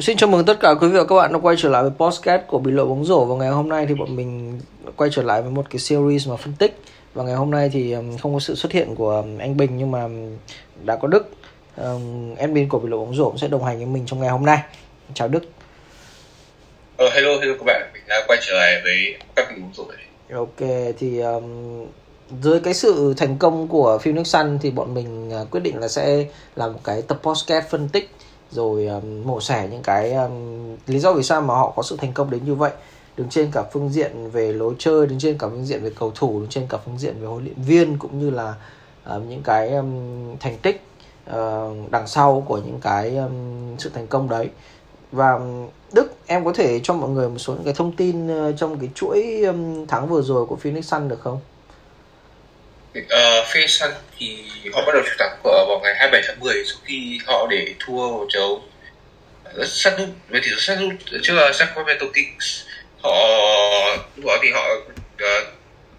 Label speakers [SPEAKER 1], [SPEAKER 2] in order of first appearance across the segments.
[SPEAKER 1] Xin chào mừng tất cả quý vị và các bạn đã quay trở lại với podcast của Bình luận bóng rổ và ngày hôm nay thì bọn mình quay trở lại với một cái series mà phân tích và ngày hôm nay thì um, không có sự xuất hiện của um, anh Bình nhưng mà um, đã có Đức um, admin của Bình luận bóng rổ sẽ đồng hành với mình trong ngày hôm nay. Chào Đức.
[SPEAKER 2] Ờ, hello, hello các bạn, mình đã quay trở lại với các tình huống rồi.
[SPEAKER 1] Ok, thì um, dưới cái sự thành công của Phoenix Sun thì bọn mình uh, quyết định là sẽ làm một cái tập podcast phân tích rồi um, mổ xẻ những cái um, lý do vì sao mà họ có sự thành công đến như vậy đứng trên cả phương diện về lối chơi đứng trên cả phương diện về cầu thủ đứng trên cả phương diện về huấn luyện viên cũng như là um, những cái um, thành tích uh, đằng sau của những cái um, sự thành công đấy và Đức em có thể cho mọi người một số những cái thông tin trong cái chuỗi um, tháng vừa rồi của Phoenix Sun được không?
[SPEAKER 2] Ờ, uh, Phoenix Sun thì họ bắt đầu chiến thắng của vào ngày 27 tháng 10 sau khi họ để thua một rất sát nút với tỷ số sát nút. Trước là Sacramento Kings họ lúc đó thì họ uh,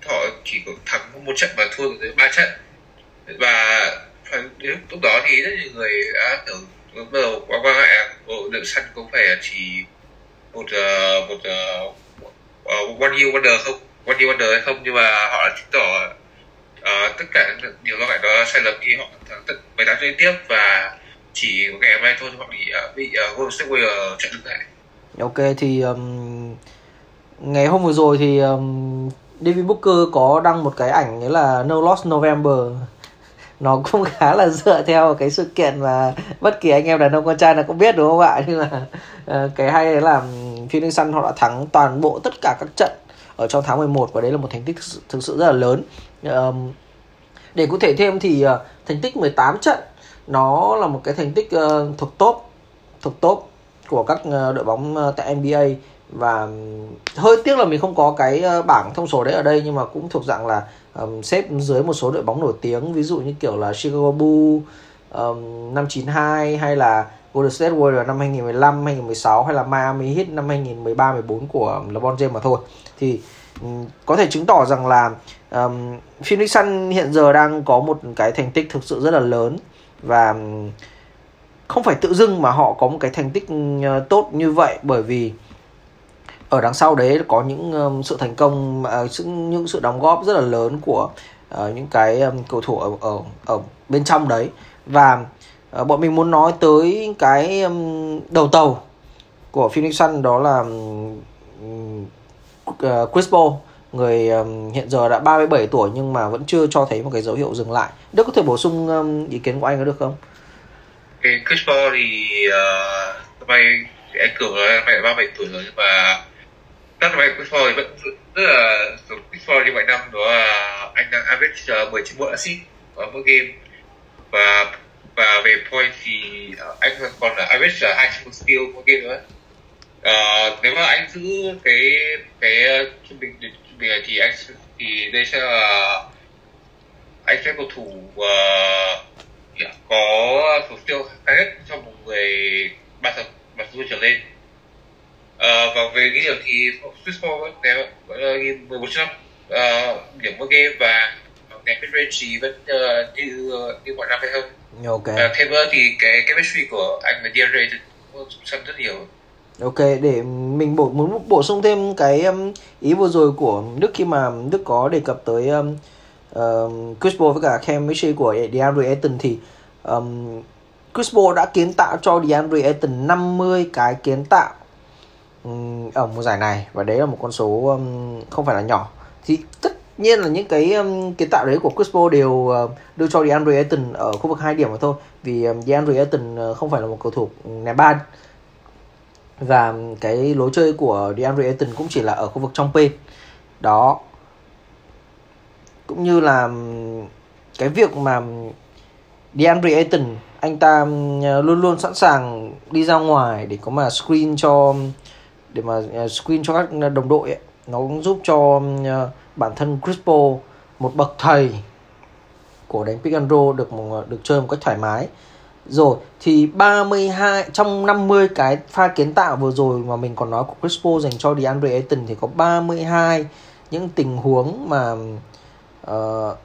[SPEAKER 2] họ chỉ có thắng một trận và thua tới ba trận. Và đến lúc đó thì rất nhiều người đã kiểu bắt đầu quá quan ngại bộ đội săn có phải chỉ một uh, một uh, one year wonder không? One year wonder hay không? Nhưng mà họ đã chứng tỏ uh, tất cả điều lo ngại đó sai lầm khi họ thắng tận 18 liên tiếp và chỉ một ngày hôm nay thôi họ bị uh, bị uh, Golden State Warriors trận đứng lại.
[SPEAKER 1] Ok thì um, ngày hôm vừa rồi thì um, David Booker có đăng một cái ảnh nghĩa là No Lost November nó cũng khá là dựa theo cái sự kiện mà bất kỳ anh em đàn ông con trai nào cũng biết đúng không ạ nhưng mà uh, cái hay là Phoenix Sun họ đã thắng toàn bộ tất cả các trận ở trong tháng 11 và đấy là một thành tích thực sự, rất là lớn. Um, để cụ thể thêm thì uh, thành tích 18 trận nó là một cái thành tích uh, thuộc top thuộc top của các uh, đội bóng uh, tại NBA và hơi tiếc là mình không có cái bảng thông số đấy ở đây nhưng mà cũng thuộc dạng là um, xếp dưới một số đội bóng nổi tiếng ví dụ như kiểu là Chicago Bulls um, năm 92 hay là Golden State Warriors năm 2015, 2016 hay là Miami Heat năm 2013, 14 của um, LeBron James mà thôi. Thì um, có thể chứng tỏ rằng là um, Phoenix Sun hiện giờ đang có một cái thành tích thực sự rất là lớn và um, không phải tự dưng mà họ có một cái thành tích uh, tốt như vậy bởi vì ở đằng sau đấy có những um, sự thành công uh, những sự đóng góp rất là lớn của uh, những cái um, cầu thủ ở ở ở bên trong đấy. Và Ờ, bọn mình muốn nói tới cái đầu tàu của Phoenix Sun đó là ờ, Chris Paul người hiện giờ đã 37 tuổi nhưng mà vẫn chưa cho thấy một cái dấu hiệu dừng lại. Đức có thể bổ sung ý kiến của anh có được không?
[SPEAKER 2] Cái Chris Paul thì ờ, uh, nay anh cường là mẹ 37 tuổi rồi nhưng mà các máy Chris Paul vẫn rất là giống Chris Paul như mọi năm đó là anh đang average 19 mỗi assist ở mỗi game và và về point thì uh, anh còn là average là 200 steal mỗi game nữa uh, ờ, nếu mà anh giữ cái cái ờ, trung bình trung bình này thì anh thì đây sẽ là anh sẽ cầu thủ uh, yeah, có số tiêu cao nhất trong một người ba thập ba thập trở lên. Uh, và về cái điểm thì Swiss vẫn đều vẫn là ghi 11 trăm uh, điểm mỗi game và cái thì vẫn uh, như như mọi năm hay hơn.
[SPEAKER 1] Ok.
[SPEAKER 2] Uh, thêm nữa thì cái chemistry của anh và DeAndre cũng sân rất nhiều.
[SPEAKER 1] Ok, để mình bổ muốn bổ sung thêm cái um, ý vừa rồi của Đức khi mà Đức có đề cập tới um, uh, Chris Paul với cả chemistry của DeAndre Ayton thì um, Chris Paul đã kiến tạo cho DeAndre Ayton 50 cái kiến tạo um, ở mùa giải này và đấy là một con số um, không phải là nhỏ. Thì tất nhiên là những cái um, kiến tạo đấy của Chris Paul đều uh, đưa cho DeAndre Ayton ở khu vực hai điểm mà thôi. Vì um, DeAndre Ayton uh, ờ, không phải là một cầu thủ ném ba. Và um, cái lối chơi của DeAndre Ayton cũng chỉ là ở khu vực trong p. Đó. Cũng như là um, cái việc mà um, DeAndre Ayton anh ta luôn luôn sẵn sàng đi ra ngoài để có mà screen cho để mà ờ, screen cho các đồng đội ấy. nó cũng giúp cho bản thân Crispo một bậc thầy của đánh pick and roll được một, được chơi một cách thoải mái rồi thì 32 trong 50 cái pha kiến tạo vừa rồi mà mình còn nói của Crispo dành cho DeAndre Ayton thì có 32 những tình huống mà uh,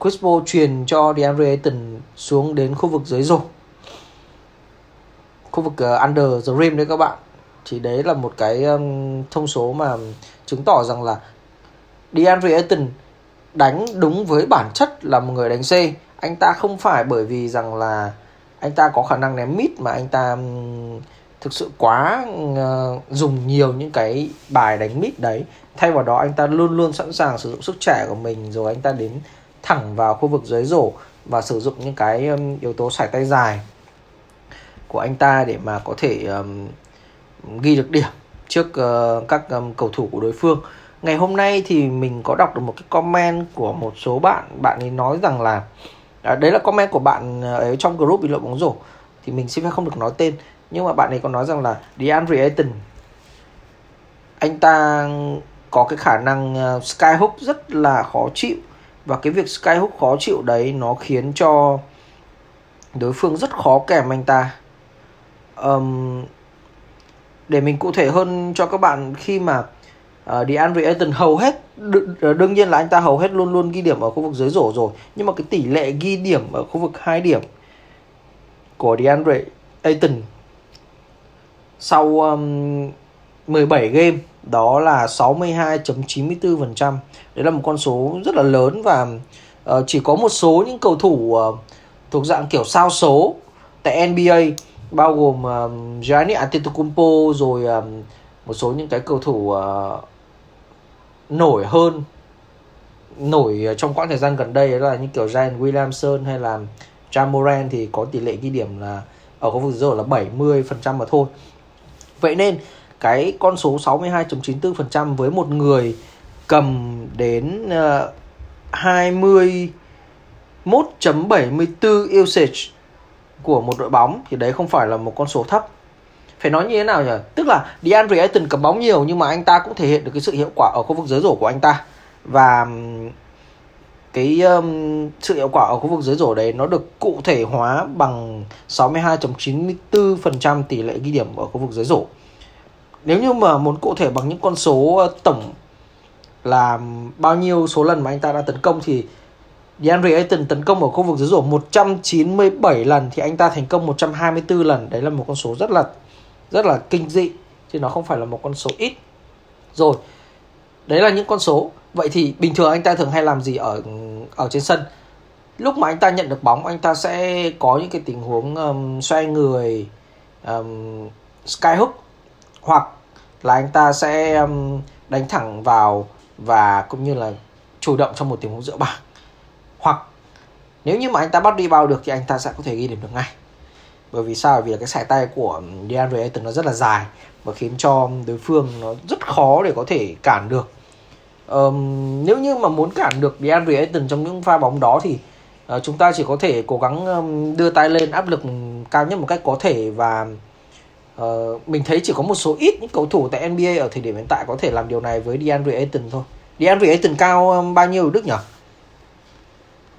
[SPEAKER 1] Crispo truyền cho DeAndre Ayton xuống đến khu vực dưới rổ. khu vực uh, under the rim đấy các bạn thì đấy là một cái um, thông số mà chứng tỏ rằng là DeAndre Ayton đánh đúng với bản chất là một người đánh C. Anh ta không phải bởi vì rằng là anh ta có khả năng ném mít mà anh ta thực sự quá uh, dùng nhiều những cái bài đánh mít đấy. Thay vào đó anh ta luôn luôn sẵn sàng sử dụng sức trẻ của mình rồi anh ta đến thẳng vào khu vực dưới rổ và sử dụng những cái um, yếu tố sải tay dài của anh ta để mà có thể um, ghi được điểm trước uh, các um, cầu thủ của đối phương ngày hôm nay thì mình có đọc được một cái comment của một số bạn. Bạn ấy nói rằng là à, đấy là comment của bạn à, ở trong group bình luận bóng rổ. Thì mình xin phép không được nói tên. Nhưng mà bạn ấy có nói rằng là DeAndre Ayton anh ta có cái khả năng à, skyhook rất là khó chịu. Và cái việc skyhook khó chịu đấy nó khiến cho đối phương rất khó kèm anh ta. Um, để mình cụ thể hơn cho các bạn khi mà uh, DeAndre Ayton hầu hết đ- đương nhiên là anh ta hầu hết luôn luôn ghi điểm ở khu vực dưới rổ rồi nhưng mà cái tỷ lệ ghi điểm ở khu vực hai điểm của DeAndre Ayton sau um, 17 game đó là 62.94%. Đấy là một con số rất là lớn và uh, chỉ có một số những cầu thủ uh, thuộc dạng kiểu sao số tại NBA bao gồm uh, Giannis Antetokounmpo rồi um, một số những cái cầu thủ uh, nổi hơn nổi trong quãng thời gian gần đây là như kiểu Zion Williamson hay là Jamoran thì có tỷ lệ ghi điểm là ở khu vực rồi là 70% mà thôi. Vậy nên cái con số 62.94% với một người cầm đến ờ, uh, 21.74 usage của một đội bóng thì đấy không phải là một con số thấp phải nói như thế nào nhỉ? Tức là DeAndre Ayton cầm bóng nhiều nhưng mà anh ta cũng thể hiện được cái sự hiệu quả ở khu vực dưới rổ của anh ta. Và cái um, sự hiệu quả ở khu vực dưới rổ đấy nó được cụ thể hóa bằng 62.94% tỷ lệ ghi điểm ở khu vực dưới rổ. Nếu như mà muốn cụ thể bằng những con số tổng là bao nhiêu số lần mà anh ta đã tấn công thì DeAndre Ayton tấn công ở khu vực dưới rổ 197 lần thì anh ta thành công 124 lần. Đấy là một con số rất là rất là kinh dị chứ nó không phải là một con số ít. Rồi. Đấy là những con số. Vậy thì bình thường anh ta thường hay làm gì ở ở trên sân? Lúc mà anh ta nhận được bóng anh ta sẽ có những cái tình huống um, xoay người um, skyhook hoặc là anh ta sẽ um, đánh thẳng vào và cũng như là chủ động trong một tình huống giữa bảng hoặc nếu như mà anh ta bắt đi bao được thì anh ta sẽ có thể ghi điểm được ngay bởi vì sao? Vì là cái sải tay của DeAndre Ayton nó rất là dài và khiến cho đối phương nó rất khó để có thể cản được. Um, nếu như mà muốn cản được DeAndre Ayton trong những pha bóng đó thì uh, chúng ta chỉ có thể cố gắng um, đưa tay lên áp lực cao nhất một cách có thể và uh, mình thấy chỉ có một số ít những cầu thủ tại NBA ở thời điểm hiện tại có thể làm điều này với DeAndre Ayton thôi. DeAndre Ayton cao um, bao nhiêu Đức nhỉ?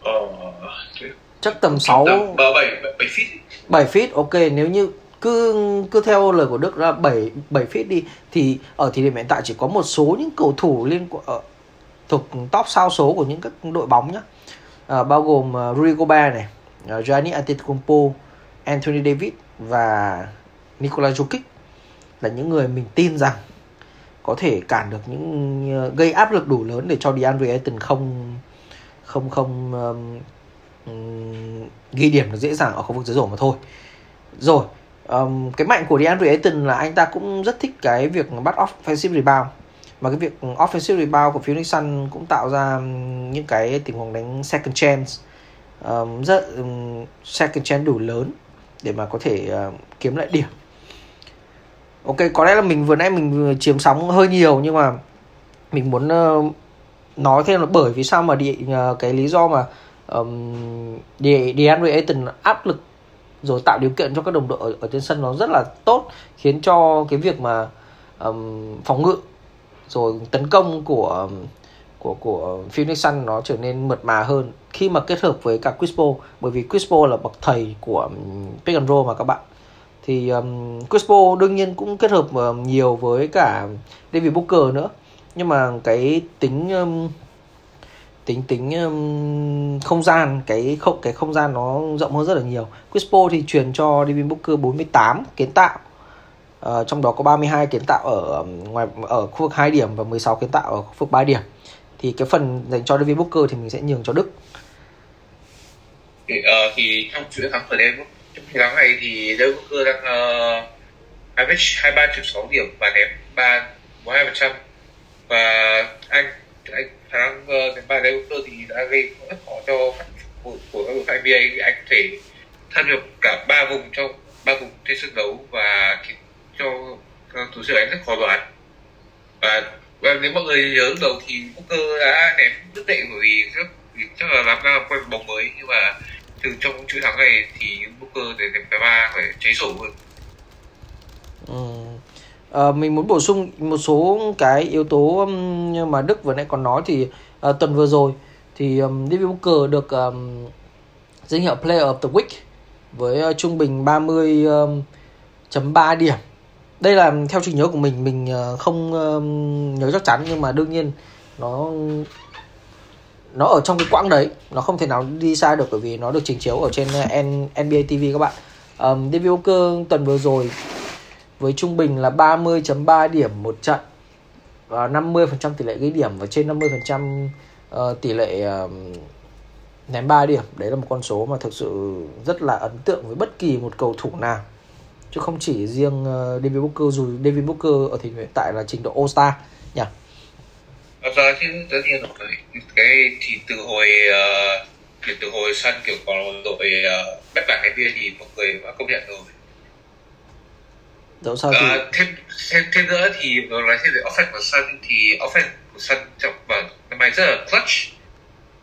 [SPEAKER 2] Ờ,
[SPEAKER 1] chắc tầm 6
[SPEAKER 2] tầm 7 7 feet
[SPEAKER 1] 7 feet ok nếu như cứ cứ theo lời của Đức là 7 7 feet đi thì ở thời điểm hiện tại chỉ có một số những cầu thủ liên quan ở thuộc top sao số của những các đội bóng nhá. À, bao gồm uh, Rudy Gobert này, uh, Giannis Antetokounmpo, Anthony Davis và Nikola Jokic là những người mình tin rằng có thể cản được những uh, gây áp lực đủ lớn để cho DeAndre Ayton không không không um, ghi điểm được dễ dàng ở khu vực dưới rổ mà thôi. Rồi um, cái mạnh của DeAndre Ayton là anh ta cũng rất thích cái việc bắt offensive rebound. Mà cái việc offensive rebound của Phoenix Sun cũng tạo ra những cái tình huống đánh second chance. Um, rất um, second chance đủ lớn để mà có thể uh, kiếm lại điểm. Ok có lẽ là mình vừa nãy mình vừa chiếm sóng hơi nhiều nhưng mà mình muốn uh, nói thêm là bởi vì sao mà địa uh, cái lý do mà um, DeAndre Ayton áp lực rồi tạo điều kiện cho các đồng đội ở, ở trên sân nó rất là tốt khiến cho cái việc mà um, phòng ngự rồi tấn công của của của Phoenix Sun nó trở nên mượt mà hơn khi mà kết hợp với cả Chris Paul. Bởi vì Chris Paul là bậc thầy của pick and roll mà các bạn. Thì um, Chris Paul đương nhiên cũng kết hợp nhiều với cả David Booker nữa. Nhưng mà cái tính um, tính tính um, không gian cái không cái không gian nó rộng hơn rất là nhiều. Chris thì truyền cho Devin Booker 48 kiến tạo. Uh, trong đó có 32 kiến tạo ở ngoài ở khu vực 2 điểm và 16 kiến tạo ở khu vực 3 điểm. Thì cái phần dành cho Devin Booker thì mình sẽ nhường cho Đức.
[SPEAKER 2] Thì, uh, ờ, thì trong chuỗi thắng của đây trong chuỗi thắng này thì Devin Booker đang uh, average 23.6 điểm và ném 3 42% và anh anh khả năng uh, đến bài cũng thì đã gây rất khó cho của, của các đội NBA anh có thể tham nhập cả ba vùng trong ba vùng trên sân đấu và khiến cho các thủ trưởng anh rất khó đoán. Và, và nếu mọi người nhớ lúc đầu thì Booker đã ném rất tệ bởi vì rất vì chắc là làm ra quen bóng mới. Nhưng mà từ trong chuỗi thắng này thì Booker để ném cái ba phải cháy sổ hơn
[SPEAKER 1] ừ. À, mình muốn bổ sung một số cái yếu tố mà Đức vừa nãy còn nói thì à, tuần vừa rồi thì um, David Booker được um, danh hiệu Player of the Week với uh, trung bình 30 um, chấm 3 điểm. Đây là theo trí nhớ của mình, mình uh, không um, nhớ chắc chắn nhưng mà đương nhiên nó nó ở trong cái quãng đấy, nó không thể nào đi sai được bởi vì nó được trình chiếu ở trên uh, NBA TV các bạn. Um, David Booker tuần vừa rồi với trung bình là 30.3 điểm một trận và 50% tỷ lệ ghi điểm và trên 50% uh, ờ, tỷ lệ uh, ném 3 điểm. Đấy là một con số mà thực sự rất là ấn tượng với bất kỳ một cầu thủ nào. Chứ không chỉ riêng uh, David Booker dù David Booker ở thì hiện tại là trình độ All Star nhỉ?
[SPEAKER 2] Bao giờ chứ tất nhiên rồi. Cái thì từ hồi uh, từ hồi sân kiểu còn đội uh, bất bại cái bia thì mọi người đã công nhận rồi.
[SPEAKER 1] Dẫu sao thì...
[SPEAKER 2] Ờ, à, thêm, thêm, thêm nữa thì nó nói thêm về offense của sân thì offense của sân trong và năm nay rất là clutch.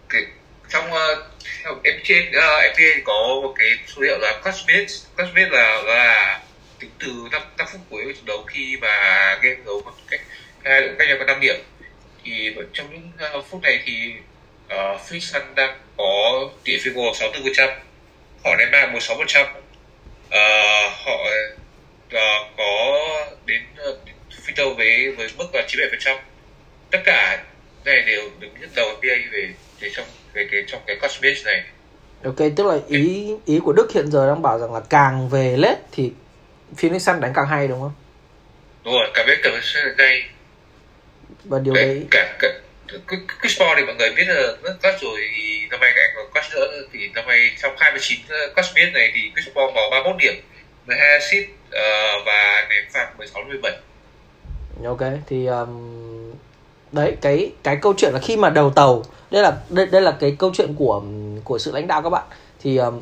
[SPEAKER 2] Cái, trong ờ, uh, trong NBA, uh, NBA có một cái số liệu là clutch minutes clutch minutes là là tính từ 5, 5 phút cuối của trận đấu khi mà game đấu một cách hai đội cách nhau có năm điểm. Thì trong những uh, phút này thì uh, Phoenix Sun đang có tỷ field goal 64% họ đánh ba 16% uh, họ uh, có đến uh, phi tâu với với mức là 97% tất cả này đều đứng nhất đầu NBA về về trong về cái trong cái cost base này
[SPEAKER 1] Ok, tức là ý ý của Đức hiện giờ đang bảo rằng là càng về lết thì Phoenix Sun đánh càng hay đúng không?
[SPEAKER 2] Đúng rồi, càng biết càng hay.
[SPEAKER 1] Và điều đấy, đấy...
[SPEAKER 2] cả, cả Chris Paul thì mọi người biết là cắt rồi thì năm nay lại còn cắt nữa thì năm nay trong 29 cắt biết này thì Chris Paul có 31 điểm 12 assist uh, và ném phạt 16 17
[SPEAKER 1] ok. Thì um, đấy cái cái câu chuyện là khi mà đầu tàu đây là đây, đây là cái câu chuyện của của sự lãnh đạo các bạn. Thì um,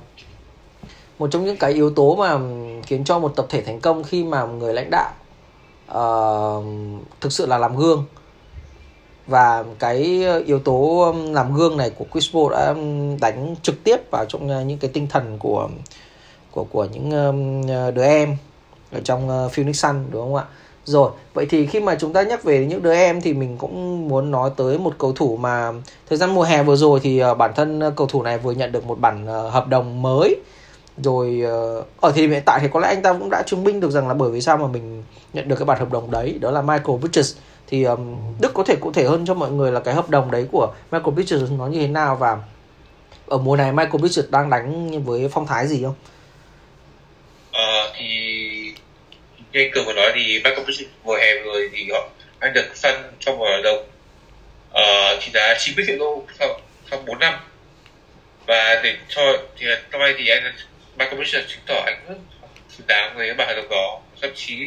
[SPEAKER 1] một trong những cái yếu tố mà khiến cho một tập thể thành công khi mà người lãnh đạo uh, thực sự là làm gương. Và cái yếu tố làm gương này của Chris Paul đã đánh trực tiếp vào trong à, những cái tinh thần của của của những um, ờ, đứa em ở trong ờ, Phoenix Sun đúng không ạ? Rồi, vậy thì khi mà chúng ta nhắc về những đứa em thì mình cũng muốn nói tới một cầu thủ mà thời gian mùa hè vừa rồi thì ờ, bản thân cầu thủ này vừa nhận được một bản hợp đồng mới. Rồi ở thời điểm hiện tại thì có lẽ anh ta cũng đã chứng minh được rằng là bởi vì sao mà mình nhận được cái bản hợp đồng đấy, đó là Michael Bridges. Thì um, Đức có thể cụ thể hơn cho mọi người là cái hợp đồng đấy của Michael Bridges nó như thế nào và ở mùa này Michael Bridges đang đánh với phong thái gì không?
[SPEAKER 2] Ờ, thì như anh cường vừa nói thì Michael Bridges mùa hè rồi thì họ anh được săn trong mùa đầu uh, chỉ giá 90 triệu đô sau sau 4 năm. Và để cho thì năm nay thì anh Michael Bridges chứng tỏ anh rất xứng đáng với bản hợp đồng đó. Thậm chí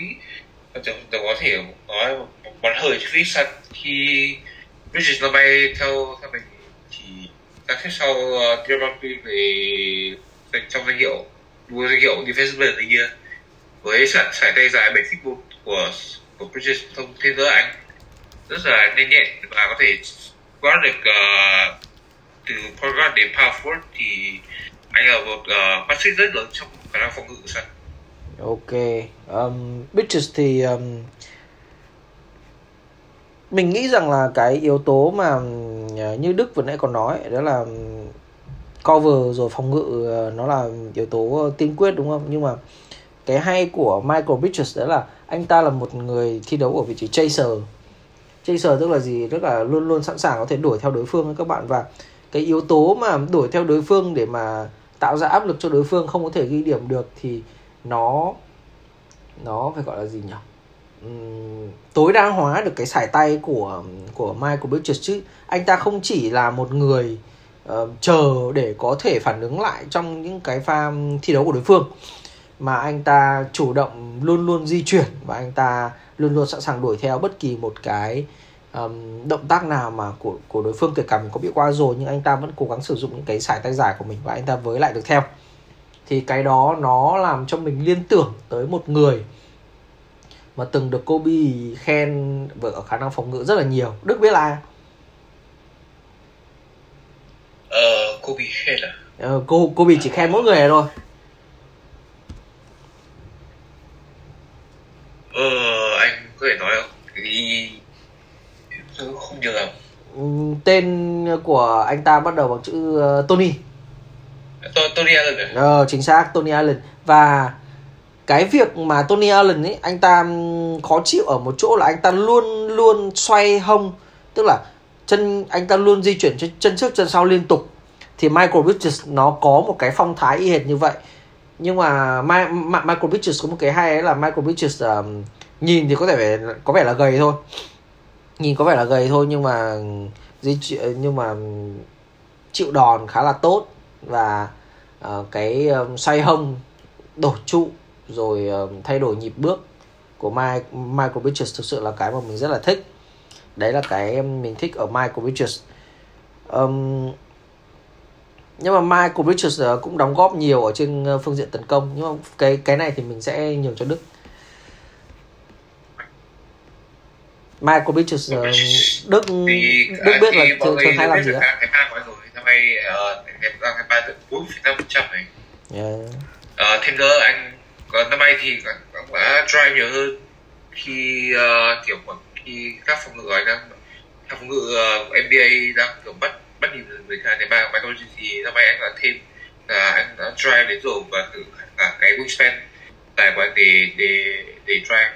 [SPEAKER 2] đồng có thể nói một hơi hời cho phía khi Bridges năm nay theo theo mình thì đang xếp sau uh, Draymond Green về trong danh hiệu đua danh hiệu Defensive Player of the Year với sợi sải tay dài 7 feet 1 của của Bridges thông thế giới Anh rất là nhanh nhẹn và có thể guard được uh, từ point guard đến power forward thì anh là một uh, mắt xích rất lớn trong khả năng phòng ngự của sân.
[SPEAKER 1] Ok, um, Bridges thì um, mình nghĩ rằng là cái yếu tố mà ờ, như Đức vừa nãy còn nói đó là um, cover rồi phòng ngự ờ, nó là yếu tố tiên quyết đúng không nhưng mà cái hay của Michael Bridges đó là anh ta là một người thi đấu ở vị trí chaser. Chaser tức là gì? Tức là luôn luôn sẵn sàng có thể đuổi theo đối phương các bạn. Và cái yếu tố mà đuổi theo đối phương để mà tạo ra áp lực cho đối phương không có thể ghi điểm được thì nó nó phải gọi là gì nhỉ? Uhm, tối đa hóa được cái sải tay của của Michael Bridges chứ. Anh ta không chỉ là một người uh, chờ để có thể phản ứng lại trong những cái pha thi đấu của đối phương mà anh ta chủ động luôn luôn di chuyển và anh ta luôn luôn sẵn sàng đuổi theo bất kỳ một cái um, động tác nào mà của của đối phương kể cả mình có bị qua rồi nhưng anh ta vẫn cố gắng sử dụng những cái sải tay dài của mình và anh ta với lại được theo. Thì cái đó nó làm cho mình liên tưởng tới một người mà từng được Kobe khen ở khả năng phòng ngự rất là nhiều. Đức biết là ai?
[SPEAKER 2] Ờ, Kobe khen à?
[SPEAKER 1] Ờ, cô Kobe chỉ khen mỗi người này thôi
[SPEAKER 2] Ờ, anh có thể nói không? Thì không nhớ lắm.
[SPEAKER 1] Ừ, tên của anh ta bắt đầu bằng chữ uh, Tony.
[SPEAKER 2] Tony Allen à?
[SPEAKER 1] Ờ, chính xác Tony Allen và cái việc mà Tony Allen ấy anh ta khó chịu ở một chỗ là anh ta luôn luôn xoay hông tức là chân anh ta luôn di chuyển chân trước chân sau liên tục thì Michael Bridges nó có một cái phong thái y hệt như vậy nhưng mà Michael Bridges có một cái hay ấy là Michael Bridges um, nhìn thì có thể có vẻ là gầy thôi. Nhìn có vẻ là gầy thôi nhưng mà di nhưng mà chịu đòn khá là tốt và uh, cái um, xoay hông đổ trụ rồi uh, thay đổi nhịp bước của Mike, Michael Bridges thực sự là cái mà mình rất là thích. Đấy là cái mình thích ở Michael Bridges. Um, nhưng mà Michael uh, cũng đóng góp nhiều ở trên phương diện tấn công nhưng mà cái cái này thì mình sẽ nhường cho Đức Michael uh, Đức
[SPEAKER 2] thì,
[SPEAKER 1] Đức biết là
[SPEAKER 2] thường
[SPEAKER 1] thường hay làm gì á?
[SPEAKER 2] Cái ba nói rồi năm nay em ra cái ba tận bốn năm phần trăm này.
[SPEAKER 1] Yeah.
[SPEAKER 2] Uh, Tinder anh còn năm nay thì cũng đã drive nhiều hơn khi uh, kiểu khi các phòng ngự anh đang các phòng ngự uh, NBA đang kiểu bắt bắt nhìn người ta thì ba Michael Bridges thì năm nay anh đã thêm là anh đã drive đến rồi và thử cả cái wingspan tại của anh để để để drive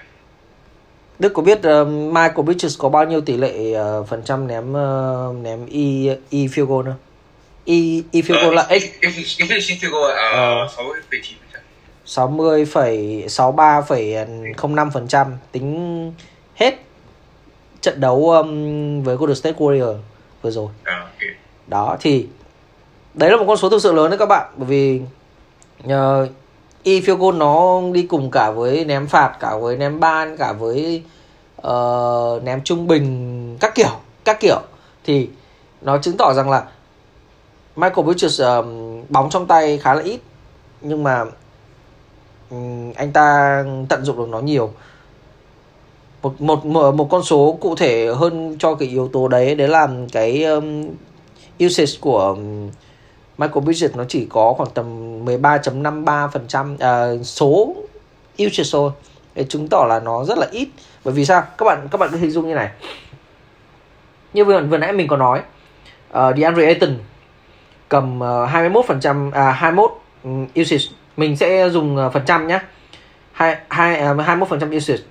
[SPEAKER 1] Đức có biết uh, Michael Bridges có bao nhiêu tỷ lệ uh, phần trăm ném uh, ném y y field goal không? Y y field goal là x.
[SPEAKER 2] Efficiency field goal 60,9%.
[SPEAKER 1] 60,63,05 phần trăm tính hết trận đấu um, với Golden State Warrior vừa rồi.
[SPEAKER 2] À.
[SPEAKER 1] Đó thì đấy là một con số thực sự lớn đấy các bạn bởi vì uh, y field goal nó đi cùng cả với ném phạt cả với ném ban cả với uh, ném trung bình các kiểu các kiểu thì nó chứng tỏ rằng là Michael Bridges uh, bóng trong tay khá là ít nhưng mà um, anh ta tận dụng được nó nhiều một một một, một con số cụ thể hơn cho cái yếu tố đấy đấy là cái um, usage của um, Michael Bridges nó chỉ có khoảng tầm 13.53% uh, à, số usage thôi. Để chứng tỏ là nó rất là ít. Bởi vì sao? Các bạn các bạn cứ hình dung như này. Như vừa vừa nãy mình có nói uh, DeAndre Ayton cầm ờ, uh, 21% à 21 um, ừ, usage. Mình sẽ dùng uh, phần trăm nhé hai hai uh, 21% usage.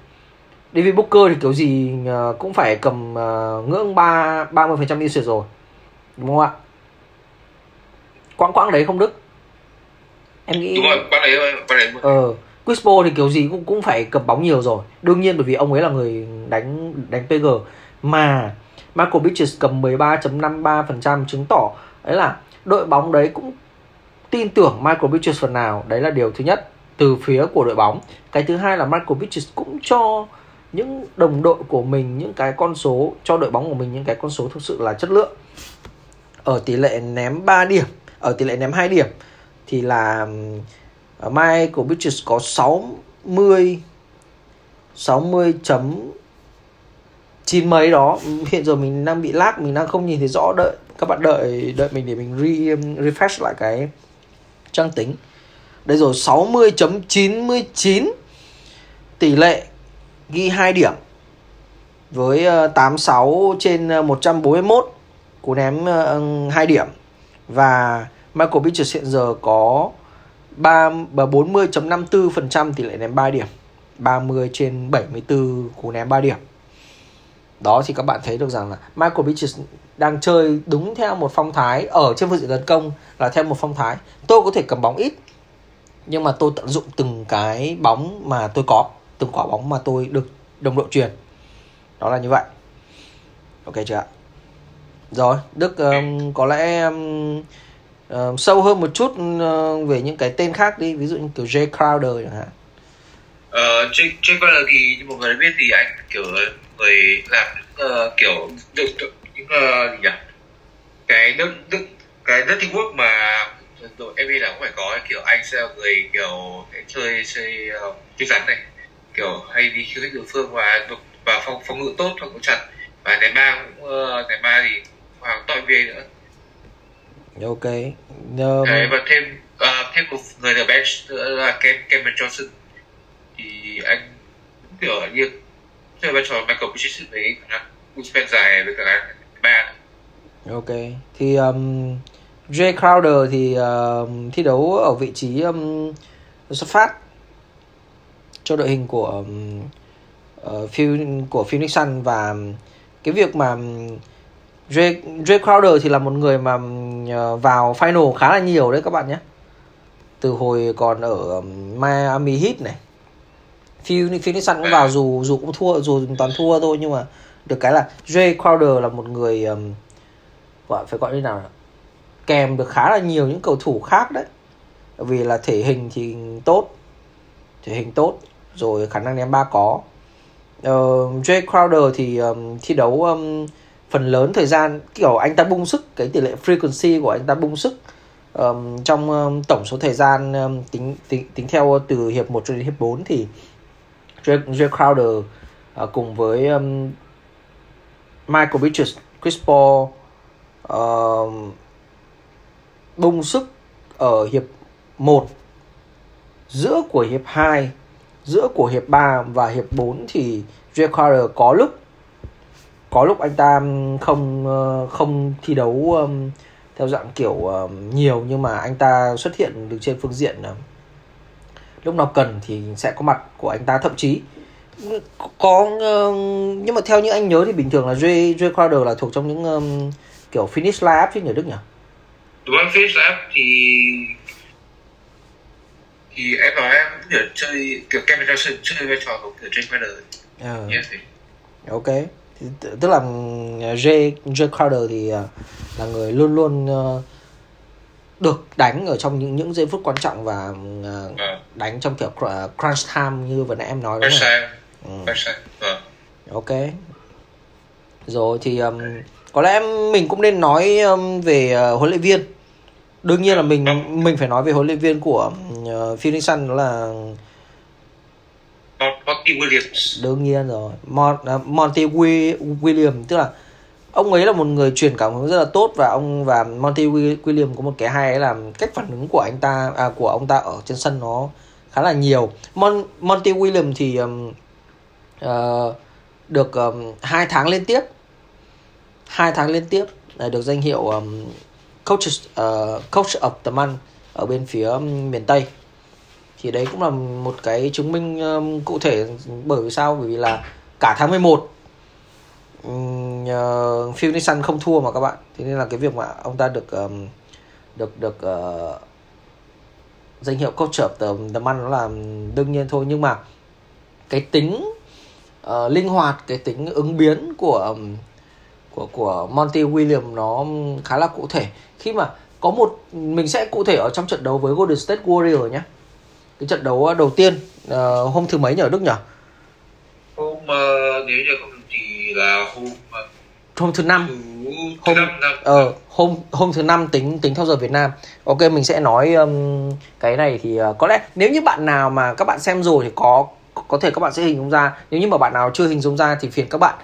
[SPEAKER 1] David Booker thì kiểu gì uh, cũng phải cầm uh, ngưỡng ba 30% usage rồi đúng không ạ? Quãng quãng đấy không đức. Em nghĩ
[SPEAKER 2] đúng rồi bạn đấy bạn đấy
[SPEAKER 1] ờ Chris Paul thì kiểu gì cũng cũng phải cầm bóng nhiều rồi. Đương nhiên bởi vì ông ấy là người đánh đánh PG mà Michael Bridges cầm 13.53% chứng tỏ đấy là đội bóng đấy cũng tin tưởng Michael Bridges phần nào. Đấy là điều thứ nhất từ phía của đội bóng. Cái thứ hai là Michael Bridges cũng cho những đồng đội của mình những cái con số cho đội bóng của mình những cái con số thực sự là chất lượng. Ở tỷ lệ ném 3 điểm ở tỷ lệ ném 2 điểm thì là ờ, Mai của Bridges có 60 60 chấm chín mấy đó. Hiện giờ mình đang bị lag mình đang không nhìn thấy rõ đợi các bạn đợi đợi mình để mình re, refresh lại cái trang tính. Đây rồi 60.99 tỷ lệ ghi 2 điểm với ờ, 86 trên ờ, 141 cú ném ờ, 2 điểm. Và Michael Bridges hiện giờ có 3 40.54% tỷ lệ ném 3 điểm 30 trên 74 cú ném 3 điểm. Đó thì các bạn thấy được rằng là Michael Bridges đang chơi đúng theo một phong thái ở trên phương diện tấn công là theo một phong thái. Tôi có thể cầm bóng ít, nhưng mà tôi tận dụng từng cái bóng mà tôi có từng quả bóng mà tôi được đồng đội truyền. Đó là như vậy. Ok chưa ạ? Rồi đức um, có lẽ um, uh, sâu hơn một chút uh, về những cái tên khác đi ví dụ như kiểu Jay Crowder chẳng hạn.
[SPEAKER 2] Uh, Jay, Jay Crowder thì như mọi người biết thì anh kiểu người làm uh, kiểu được những uh, gì nhỉ? Cái nước nước cái nước teamwork mà đội NBA là cũng phải có kiểu anh sẽ là người kiểu chơi chơi uh, chơi rắn này kiểu hay đi khiêu khích đối phương và và phòng phòng ngự tốt phòng ngự chặt. Và ném ba cũng uh, ném ba thì hoàng tội về nữa.
[SPEAKER 1] Ok.
[SPEAKER 2] Um... Đấy, và thêm uh, thêm một người ở bench nữa là Kem Cameron Johnson. Thì anh kiểu như chơi vai trò Michael Bridges với khả năng wingspan dài với cả ba
[SPEAKER 1] ok. Thì um, Jay Crowder thì uh, thi đấu ở vị trí um, xuất phát cho đội hình của uh, Phil, của Phoenix Sun và cái việc mà Jay, Jay Crowder thì là một người mà vào final khá là nhiều đấy các bạn nhé. Từ hồi còn ở Miami Heat này. Phoenix, Phoenix Sun cũng vào dù dù cũng thua dù toàn thua thôi nhưng mà được cái là Jay Crowder là một người um, gọi phải gọi như nào kèm được khá là nhiều những cầu thủ khác đấy. Vì là thể hình thì tốt. Thể hình tốt rồi khả năng ném ba có. Uh, Jay Crowder thì um, thi đấu um, phần lớn thời gian kiểu anh ta bung sức cái tỷ lệ frequency của anh ta bung sức um, trong um, tổng số thời gian um, tính, tính tính theo từ hiệp 1 cho đến hiệp 4 thì Jay, Jay Crowder uh, cùng với um, Michael Bridges, Chris Paul uh, bung sức ở hiệp 1 giữa của hiệp 2 giữa của hiệp 3 và hiệp 4 thì Jay Crowder có lúc có lúc anh ta không ờ, không thi đấu um, theo dạng kiểu um, nhiều nhưng mà anh ta xuất hiện được trên phương diện ờ, lúc nào cần thì sẽ có mặt của anh ta thậm chí có uh, nhưng mà theo như anh nhớ thì bình thường là Jay Jay Crowder là thuộc trong những um, kiểu finish line up chứ nhỉ Đức nhỉ?
[SPEAKER 2] Đúng? Finish line up thì thì em nói em cũng kiểu chơi kiểu Kevin Johnson chơi vai trò của kiểu Jay Crowder.
[SPEAKER 1] Uh. Yes, ok thì, tức là Jay Jay Crowder thì uh, là người luôn luôn uh, được đánh ở trong những những giây phút quan trọng và uh, à. đánh trong kiểu crunch time như vừa nãy em nói đúng không?
[SPEAKER 2] Ừ.
[SPEAKER 1] À. Ok. Rồi thì um, có lẽ mình cũng nên nói um, về uh, huấn luyện viên. Đương nhiên là mình mình phải nói về huấn luyện viên của uh, Phoenix Sun đó là
[SPEAKER 2] Monty Williams.
[SPEAKER 1] Đương nhiên rồi. Mon, uh, Monty Williams tức là ông ấy là một người truyền cảm hứng rất là tốt và ông và Monty Williams có một cái hay ấy là cách phản ứng của anh ta à, của ông ta ở trên sân nó khá là nhiều. Mon, Monty Williams thì um, uh, được um, hai tháng liên tiếp hai tháng liên tiếp được danh hiệu um, coach uh, ờ, coach of the month ở bên phía um, miền Tây. Thì đấy cũng là một cái chứng minh um, cụ thể bởi vì sao? Bởi vì là cả tháng 11 um, uh, Phil Nixon không thua mà các bạn. Thế nên là cái việc mà ông ta được um, được được uh, danh hiệu coach of the, the month nó là đương nhiên thôi. Nhưng mà cái tính uh, linh hoạt cái tính ứng biến của um, của của Monty Williams nó khá là cụ thể khi mà có một mình sẽ cụ thể ở trong trận đấu với Golden State Warriors nhé cái trận đấu đầu tiên uh, hôm thứ mấy nhỉ Đức nhỉ?
[SPEAKER 2] Hôm uh, nếu như không thì là hôm uh,
[SPEAKER 1] hôm thứ năm.
[SPEAKER 2] hôm
[SPEAKER 1] ờ hôm hôm thứ năm tính tính theo giờ Việt Nam. Ok mình sẽ nói um, cái này thì uh, có lẽ nếu như bạn nào mà các bạn xem rồi thì có có thể các bạn sẽ hình dung ra. Nếu như mà bạn nào chưa hình dung ra thì phiền các bạn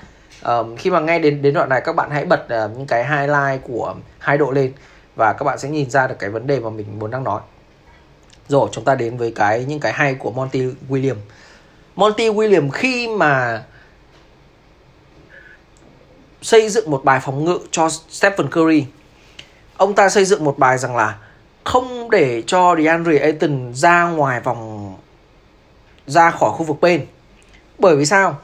[SPEAKER 1] um, khi mà nghe đến đến đoạn này các bạn hãy bật uh, những cái highlight của hai độ lên và các bạn sẽ nhìn ra được cái vấn đề mà mình muốn đang nói. Rồi chúng ta đến với cái những cái hay của Monty William. Monty William khi mà xây dựng một bài phòng ngự cho Stephen Curry ông ta xây dựng một bài rằng là không để cho DeAndre Ayton ra ngoài vòng ra khỏi khu vực bên. Bởi vì sao?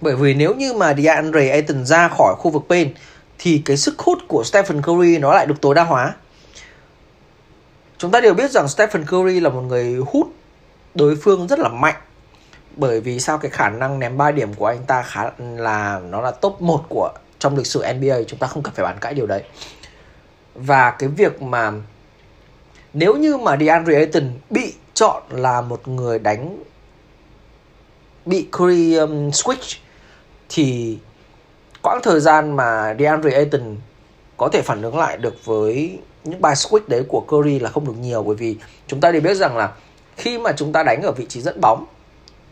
[SPEAKER 1] Bởi vì nếu như mà DeAndre Ayton ra khỏi khu vực paint thì cái sức hút của Stephen Curry nó lại được tối đa hóa. Chúng ta đều biết rằng Stephen Curry là một người hút đối phương rất là mạnh bởi vì sao cái khả năng ném 3 điểm của anh ta khá là nó là top 1 của trong lịch sử NBA chúng ta không cần phải bàn cãi điều đấy và cái việc mà nếu như mà DeAndre Ayton bị chọn là một người đánh bị Curry um, switch thì quãng thời gian mà DeAndre Ayton có thể phản ứng lại được với những bài switch đấy của Curry là không được nhiều bởi vì chúng ta đều biết rằng là khi mà chúng ta đánh ở vị trí dẫn bóng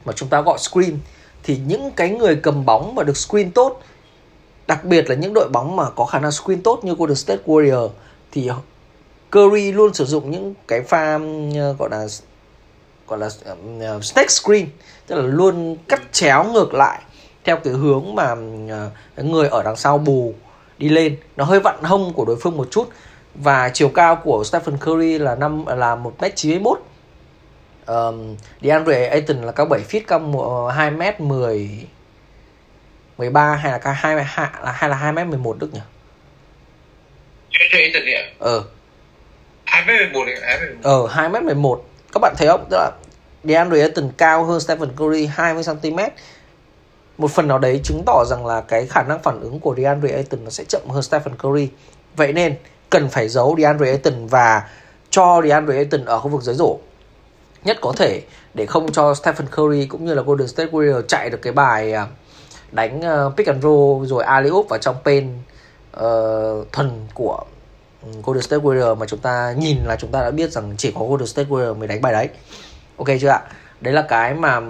[SPEAKER 1] mà chúng ta gọi screen thì những cái người cầm bóng mà được screen tốt đặc biệt là những đội bóng mà có khả năng screen tốt như Golden State Warrior thì Curry luôn sử dụng những cái pha ờ, gọi là gọi là uh, snake screen tức là luôn cắt chéo ngược lại theo cái hướng mà uh, người ở đằng sau bù đi lên nó hơi vặn hông của đối phương một chút và chiều cao của Stephen Curry là năm là một m chín mươi um, DeAndre Ayton là cao 7 feet cao 2 m 10 13 hay là cao 2 hay là hay là 2 m 11 Đức nhỉ?
[SPEAKER 2] DeAndre Ayton nhỉ?
[SPEAKER 1] Ờ.
[SPEAKER 2] 2 m 11 2 m
[SPEAKER 1] Ờ 2 m 11. Các bạn thấy không? Tức là DeAndre Ayton cao hơn Stephen Curry 20 cm. Một phần nào đấy chứng tỏ rằng là cái khả năng phản ứng của DeAndre Ayton nó sẽ chậm hơn Stephen Curry. Vậy nên cần phải giấu DeAndre Ayton và cho DeAndre Ayton ở khu vực dưới rổ nhất có thể để không cho Stephen Curry cũng như là Golden State Warriors chạy được cái bài à, đánh à, pick and roll rồi alley oop vào trong pen uh, thuần của ừ, Golden State Warriors mà chúng ta nhìn là chúng ta đã biết rằng chỉ có Golden State Warriors mới đánh bài đấy. Ok chưa ạ? Đấy là cái mà ừ,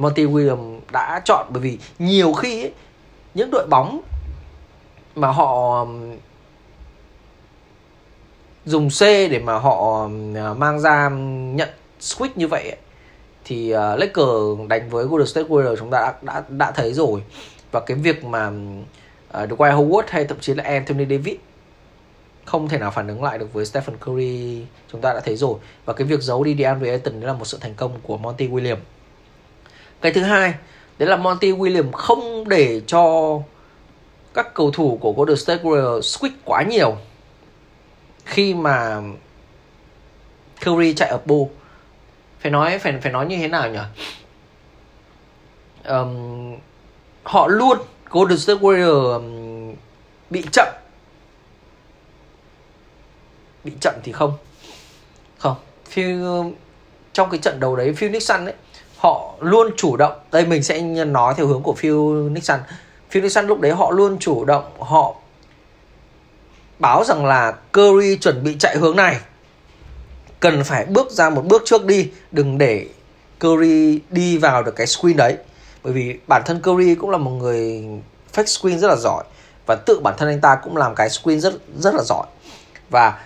[SPEAKER 1] Monty Williams đã chọn bởi vì nhiều khi ấy, những đội bóng mà họ um, dùng C để mà họ um, mang ra nhận switch như vậy ấy, thì ờ, uh, Lakers đánh với Golden State Warriors chúng ta đã đã đã thấy rồi. Và cái việc mà uh, Dwight Howard hay thậm chí là Anthony Davis không thể nào phản ứng lại được với Stephen Curry chúng ta đã thấy rồi. Và cái việc giấu đi DeAndre Ayton là một sự thành công của Monty Williams cái thứ hai đấy là Monty Williams không để cho các cầu thủ của Golden State Warriors switch quá nhiều. Khi mà Curry chạy ở bu phải nói phải phải nói như thế nào nhỉ? Um, họ luôn Golden State Warriors um, bị chậm. Bị chậm thì không. Không Phil trong cái trận đầu đấy Phoenix Sun ấy họ luôn chủ động đây mình sẽ nói theo hướng của Phil Nixon Phil Nixon lúc đấy họ luôn chủ động họ báo rằng là Curry chuẩn bị chạy hướng này. Cần phải bước ra một bước trước đi đừng để Curry đi vào được cái screen đấy. Bởi vì bản thân Curry cũng là một người fake screen rất là giỏi và tự bản thân anh ta cũng làm cái screen rất rất là giỏi. Và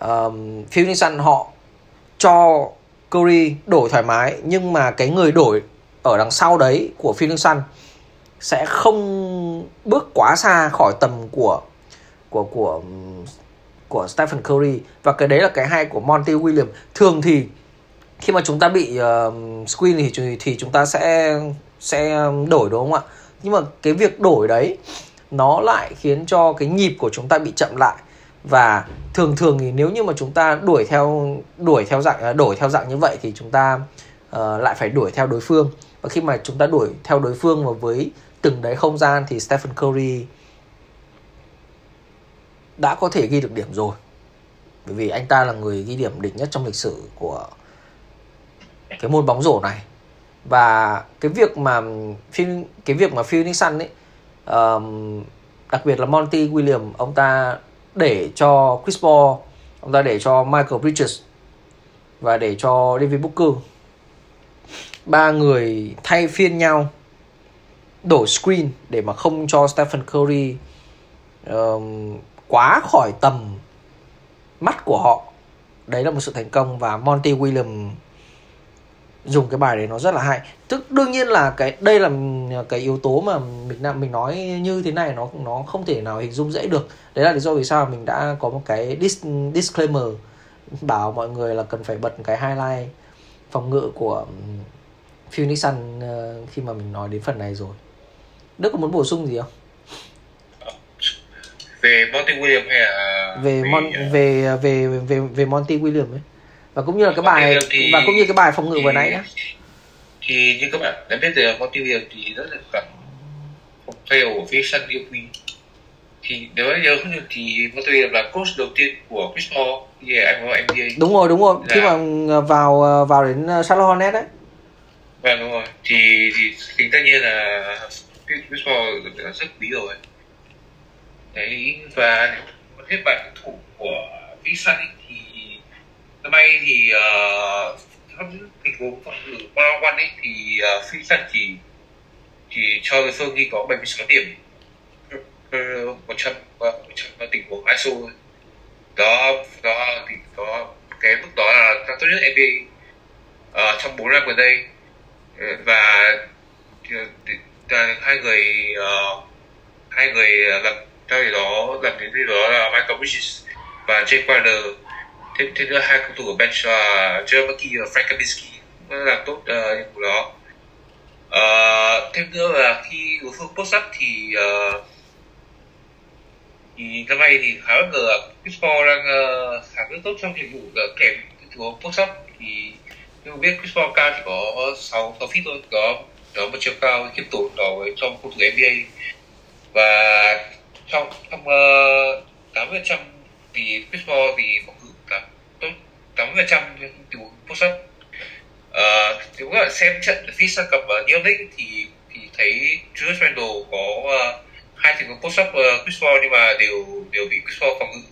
[SPEAKER 1] um, Phil Nixon họ cho Curry đổi thoải mái nhưng mà cái người đổi ở đằng sau đấy của Phil Sun sẽ không bước quá xa khỏi tầm của của của của Stephen Curry. Và cái đấy là cái hay của Monty Williams. Thường thì khi mà chúng ta bị uh, screen thì thì chúng ta sẽ sẽ um, đổi đúng không ạ? Nhưng mà cái việc đổi đấy nó lại khiến cho cái nhịp của chúng ta bị chậm lại và thường thường thì nếu như mà chúng ta đuổi theo đuổi theo dạng à, đổi theo dạng như vậy thì chúng ta uh, lại phải đuổi theo đối phương. Và khi mà chúng ta đuổi theo đối phương và với từng đấy không gian thì Stephen Curry đã có thể ghi được điểm rồi. Bởi vì anh ta là người ghi điểm đỉnh nhất trong lịch sử của cái môn bóng rổ này. Và cái việc mà cái việc mà Phil Nixon ấy um, đặc biệt là Monty william ông ta để cho Chris Paul ông ta để cho Michael Bridges và để cho David Booker. Ba người thay phiên nhau đổi screen để mà không cho Stephen Curry um, quá khỏi tầm mắt của họ. Đấy là một sự thành công và Monty Williams dùng cái bài đấy nó rất là hay. Tức đương nhiên là cái đây là cái yếu tố mà mình mình nói như thế này nó nó không thể nào hình dung dễ được. Đấy là lý do vì sao mình đã có một cái dis, disclaimer bảo mọi người là cần phải bật cái highlight phòng ngự của Phoenix Sun uh, khi mà mình nói đến phần này rồi. Đức có muốn bổ sung gì không?
[SPEAKER 2] về Monty Williams hay là
[SPEAKER 1] về Mon
[SPEAKER 2] uh,
[SPEAKER 1] về về về về Monty Williams ấy và cũng như là cái bài
[SPEAKER 2] thì-
[SPEAKER 1] và cũng như cái bài phòng ngự
[SPEAKER 2] thì-
[SPEAKER 1] vừa nãy nhá.
[SPEAKER 2] thì như các bạn đã biết rồi Williams thì rất là gặp một player của phía sân yêu quý. Thì nếu mà nhớ không nhầm thì Monty Williams là coach đầu tiên của Chris Paul khi anh vào NBA
[SPEAKER 1] đúng rồi đúng rồi. Khi
[SPEAKER 2] Dạ.
[SPEAKER 1] mà uh, vào uh, vào đến uh, Charlotte Hornets đấy.
[SPEAKER 2] Vâng đúng rồi. Thì thì thì tất nhiên là Chris Paul là rất quý rồi. Đấy và hết bạn thủ của phía sân ấy, năm nay thì uh, trong những tình huống phòng ngự one ấy thì uh, Phi sân chỉ thì cho sơn phương ghi có 76 điểm. Ờ, ờ, một 100 uh, 100 tình huống ISO đó đó thì có cái mức đó là cao tốt nhất NBA uh, trong 4 năm gần đây. Và hai người uh, hai người làm theo điều đó làm đến điều đó là Michael Bridges và Jake Crowder thêm thế nữa hai cầu thủ của bench là Joe và Frank Kaminsky cũng làm tốt uh, nhiệm vụ đó. Uh, thêm nữa là khi đối phương post up thì uh, thì năm nay thì khá bất ngờ là Chris Paul đang uh, khá rất tốt trong nhiệm vụ là kèm thủ post up. Thì nhưng mà biết Chris Paul cao chỉ có 6 6 feet thôi có có một chiều cao khiêm tốn đó với trong cầu thủ NBA và trong trong tám 80 trăm thì Chris Paul thì phòng ngự là tốt 80 trăm tình huống post up Ờ, thì cũng là xem trận sân cặp ở New York thì thì thấy Julius Randle có uh, hai tình huống post up uh, Chris Paul nhưng mà đều đều bị Chris Paul phòng ngự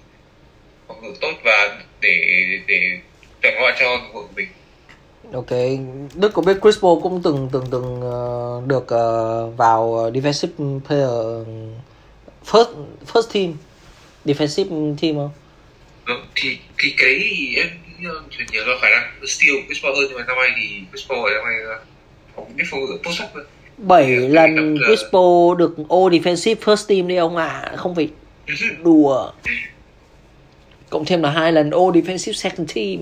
[SPEAKER 2] phòng ngự tốt và để để trả ngoại cho đội của mình.
[SPEAKER 1] Ok Đức có biết Chris Paul cũng từng từng từng uh, được uh, vào defensive player first first team defensive team không?
[SPEAKER 2] Ừ, thì thì cái em chuyển nhiều do khả năng steal của Chris Paul hơn nhưng mà năm nay thì Chris Paul ở năm nay là không biết phòng ngự post up hơn.
[SPEAKER 1] 7
[SPEAKER 2] Cái
[SPEAKER 1] lần Chris Paul được all defensive first team đi ông ạ không phải đùa. Cộng thêm là hai lần all defensive second team.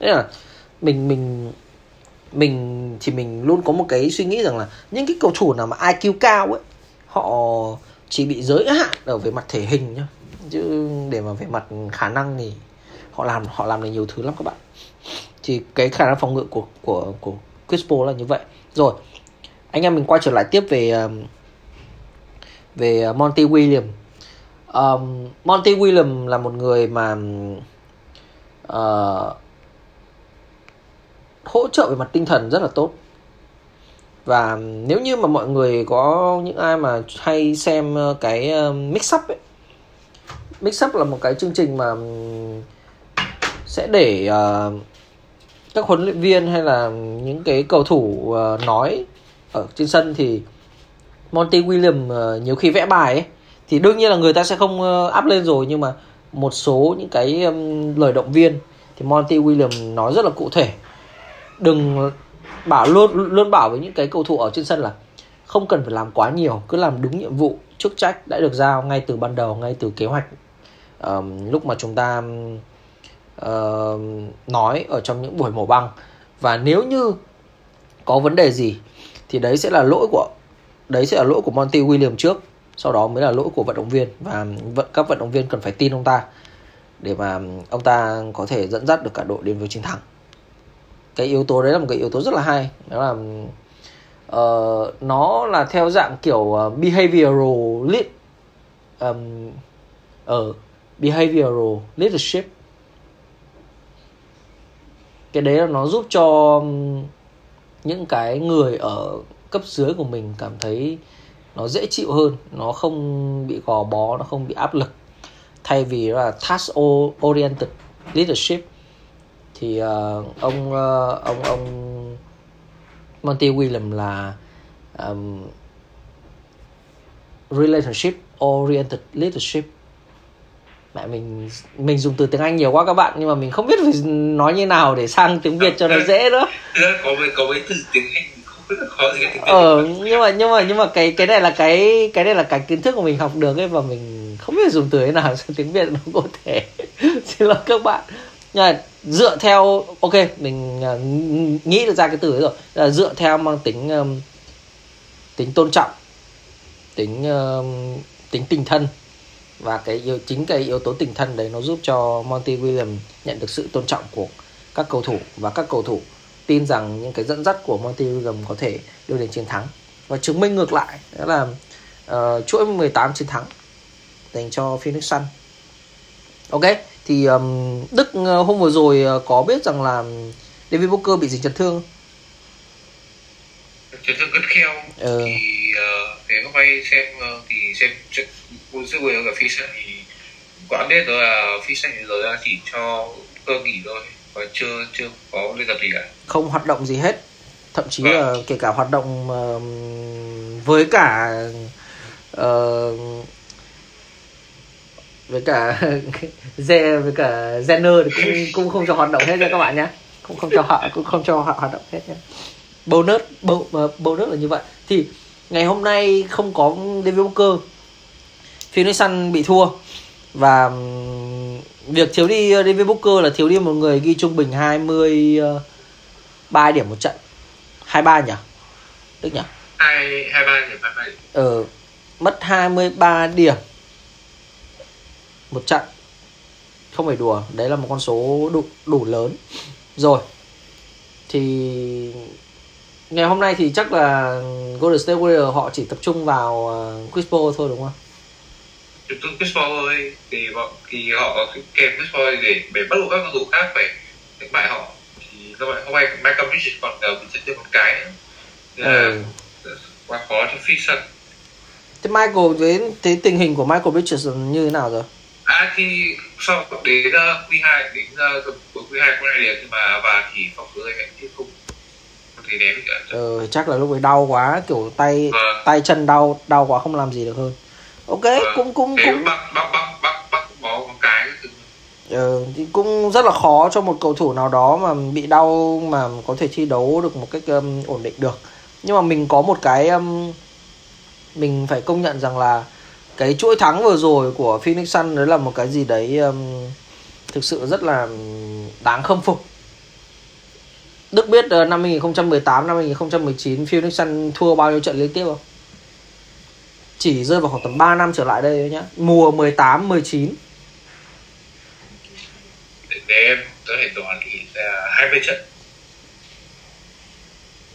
[SPEAKER 1] Thế là mình mình mình thì mình luôn có một cái suy nghĩ rằng là những cái cầu thủ nào mà IQ cao ấy họ chỉ bị giới hạn ở về mặt thể hình nhá. Chứ để mà về mặt khả năng thì họ làm họ làm được nhiều thứ lắm các bạn. Thì cái khả năng phòng ngự của của của Chris Paul là như vậy. Rồi anh em mình quay trở lại tiếp về um, về Monty Williams. Um, Monty Williams là một người mà uh, hỗ trợ về mặt tinh thần rất là tốt. Và nếu như mà mọi người có những ai mà hay xem ờ, cái ờ, mix up ấy mix up là một cái chương trình mà um, sẽ để uh, các huấn luyện viên hay là những cái cầu thủ uh, nói ở trên sân thì Monty Williams uh, nhiều khi vẽ bài ấy thì đương nhiên là người ta sẽ không áp up lên rồi nhưng mà một số những cái um, lời động viên thì Monty Williams nói rất là cụ thể. Đừng bảo luôn luôn bảo với những cái cầu thủ ở trên sân là không cần phải làm quá nhiều cứ làm đúng nhiệm vụ chức trách đã được giao ngay từ ban đầu ngay từ kế hoạch. Um, lúc mà chúng ta uh, nói ở trong những buổi mổ băng. Và nếu như có vấn đề gì thì đấy sẽ là lỗi của đấy sẽ là lỗi của Monty Williams trước. Sau đó mới là lỗi của vận động viên. Và vận các vận động viên cần phải tin ông ta để mà ông ta có thể dẫn dắt được cả đội đến với chiến thắng. Cái yếu tố đấy là một cái yếu tố rất là hay. Đó là uh, nó là theo dạng kiểu uh, behavioral lead. Um, ở ờ, behavioral leadership cái đấy là nó giúp cho những cái người ở cấp dưới của mình cảm thấy nó dễ chịu hơn nó không bị gò bó nó không bị áp lực. Thay vì là task oriented leadership thì uh, ông uh, ông ông Monty william là um, relationship oriented leadership mẹ mình mình dùng từ tiếng Anh nhiều quá các bạn nhưng mà mình không biết phải nói như nào để sang tiếng Việt cho nó dễ nữa
[SPEAKER 2] ra có mấy có mấy từ tiếng Anh không biết là khó gì cái tiếng Việt.
[SPEAKER 1] Ờ nhưng mà nhưng mà nhưng mà cái cái này là cái cái này là cái kiến thức của mình học được ấy và mình không biết dùng từ thế nào sang tiếng Việt nó có thể. Xin lỗi các bạn. Nhưng mà dựa theo ok mình uh, nghĩ được ra cái từ ấy rồi. Là dựa theo mang tính um, tính tôn trọng tính tính tình thân và cái yếu chính cái yếu tố tình thân đấy nó giúp cho Monty Williams nhận được sự tôn trọng của các cầu thủ và các cầu thủ tin rằng những cái dẫn dắt của Monty Williams có thể đưa đến chiến thắng và chứng minh ngược lại đó là uh, chuỗi 18 chiến thắng dành cho Phoenix Sun. Ok, thì um, Đức uh, hôm vừa rồi uh, có biết rằng là David Booker bị dính chấn thương
[SPEAKER 2] chấn thương cất kheo ừ. thì uh, thế hôm nay xem uh, thì xem buổi sự buổi ở phi sân thì có biết đó là phi sân hiện giờ chỉ cho cơ nghỉ thôi. Và chưa chưa có lên tập gì cả.
[SPEAKER 1] Không hoạt động gì hết. Thậm chí vâng. là kể cả hoạt động uh, với cả uh, với cả Ze với cả Zener thì cũng cũng không cho hoạt động hết nha các bạn nhé. Cũng không cho họ cũng không cho họ hoạt động hết nhé. Bonus bonus là như vậy. Thì ngày hôm nay không có David Booker Phoenix Sun bị thua. Và việc thiếu đi David Booker là thiếu đi một người ghi trung bình 23 điểm một trận. 23 nhỉ? Đức nhỉ?
[SPEAKER 2] 2 23 điểm 23 điểm.
[SPEAKER 1] Ờ mất 23 điểm một trận. Không phải đùa đấy là một con số đủ đủ lớn. Rồi thì ngày hôm nay thì chắc là Golden State Warriors họ chỉ tập trung vào Chris Paul thôi đúng không?
[SPEAKER 2] Trung Chris Paul thôi thì họ thì họ kèm Paul để để bắt buộc các cầu thủ khác phải đánh bại họ thì các bạn hôm nay Michael Bridges còn uh, bị chấn thương một cái nữa nên ừ. là quá khó cho phi sân
[SPEAKER 1] thế Michael với thế tình hình của Michael Bridges như thế nào rồi?
[SPEAKER 2] À thì sau đến uh, Q2 đến uh, cuối Q2 của này liền mà và thì phòng cửa hẹn chứ không thì ném
[SPEAKER 1] ừ, chắc là lúc ấy đau quá kiểu tay vâng. tay chân đau đau quá không làm gì được hơn ok vâng. cũng cũng cũng
[SPEAKER 2] bắt bắt bắt bắt bó một cái
[SPEAKER 1] ừ, thì cũng rất là khó cho một cầu thủ nào đó mà bị đau mà có thể thi đấu được một cách um, ổn định được nhưng mà mình có một cái um, mình phải công nhận rằng là cái chuỗi thắng vừa rồi của Phoenix Sun đấy là một cái gì đấy um, thực sự rất là đáng khâm phục Đức biết uh, năm 2018 năm 2019 Phoenix Sun thua bao nhiêu trận liên tiếp không? Chỉ rơi vào khoảng tầm 3 năm trở lại đây nhá. Mùa 18 19.
[SPEAKER 2] Để em có thể đoán thì là 20 trận.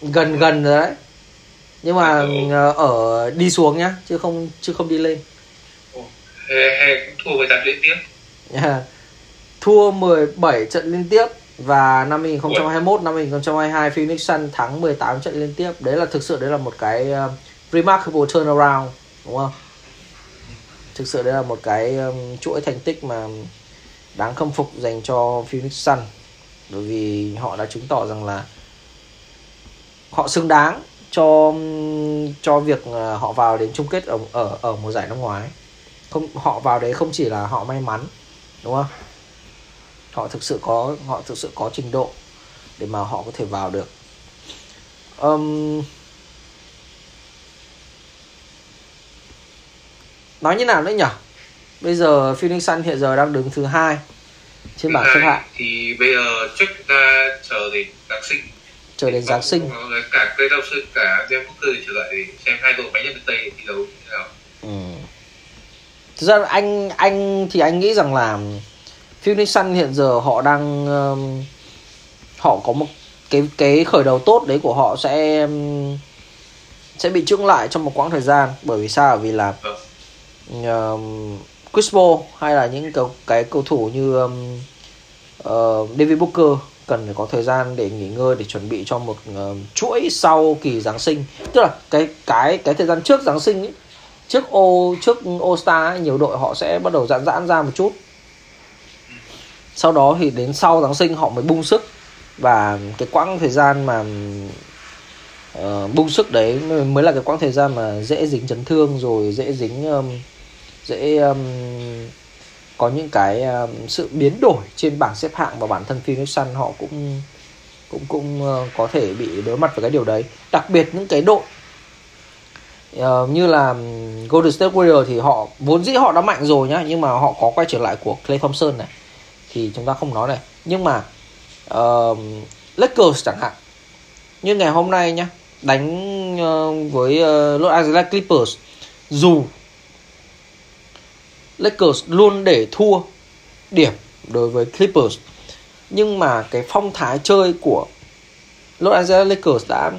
[SPEAKER 1] Gần gần rồi đấy. Nhưng mà ừ. ở đi xuống nhá, chứ không chứ không đi lên.
[SPEAKER 2] Hay, hay thua 18 liên tiếp.
[SPEAKER 1] Yeah. Thua 17 trận liên tiếp và năm 2021 năm 2022 Phoenix Sun thắng 18 trận liên tiếp đấy là thực sự đấy là một cái uh, remarkable turnaround đúng không? Thực sự đấy là một cái um, chuỗi thành tích mà đáng khâm phục dành cho Phoenix Sun bởi vì họ đã chứng tỏ rằng là họ xứng đáng cho um, cho việc uh, họ vào đến chung kết ở ở ở mùa giải năm ngoái. Không họ vào đấy không chỉ là họ may mắn đúng không? Họ thực sự có họ thực sự có trình độ để mà họ có thể vào được. Um, nói như nào nữa nhỉ? Bây giờ Phoenix Sun hiện giờ đang đứng thứ hai trên bảng xếp hạng.
[SPEAKER 2] thì bây giờ chắc ta chờ đến Giáng sinh.
[SPEAKER 1] Chờ đến Giáng sinh.
[SPEAKER 2] cả cây đau sơn cả Devin Booker trở lại để xem hai đội nhất miền Tây thi đấu như thế nào. Ừ.
[SPEAKER 1] thực ra anh anh thì anh nghĩ rằng là Phoenix Sun hiện giờ họ đang um, họ có một cái cái khởi đầu tốt đấy của họ sẽ um, sẽ bị chững lại trong một quãng thời gian. Bởi vì sao? Vì là uh, Chris Paul hay là những cái, cái cầu thủ như um, uh, David Booker cần phải có thời gian để nghỉ ngơi để chuẩn bị cho một uh, chuỗi sau kỳ Giáng sinh. Tức là cái cái cái thời gian trước Giáng sinh ấy, trước ô trước All Star ấy, nhiều đội họ sẽ bắt đầu giãn giãn ra một chút. Sau đó thì đến sau Giáng sinh họ mới bung sức. Và cái quãng thời gian mà uh, bung sức đấy mới là cái quãng thời gian mà dễ dính chấn thương rồi dễ dính um, dễ um, có những cái um, sự biến đổi trên bảng xếp hạng và bản thân Phoenix Sun họ cũng cũng cũng uh, có thể bị đối mặt với cái điều đấy. Đặc biệt những cái đội uh, như là Golden State Warriors thì họ vốn dĩ họ đã mạnh rồi nhá nhưng mà họ có quay trở lại của Clay Thompson này thì chúng ta không nói này. Nhưng mà uh, Lakers chẳng hạn như ngày hôm nay nhá đánh uh, với uh, Los Angeles Clippers dù Lakers luôn để thua điểm đối với Clippers. Nhưng mà cái phong thái chơi của Los Angeles Lakers đã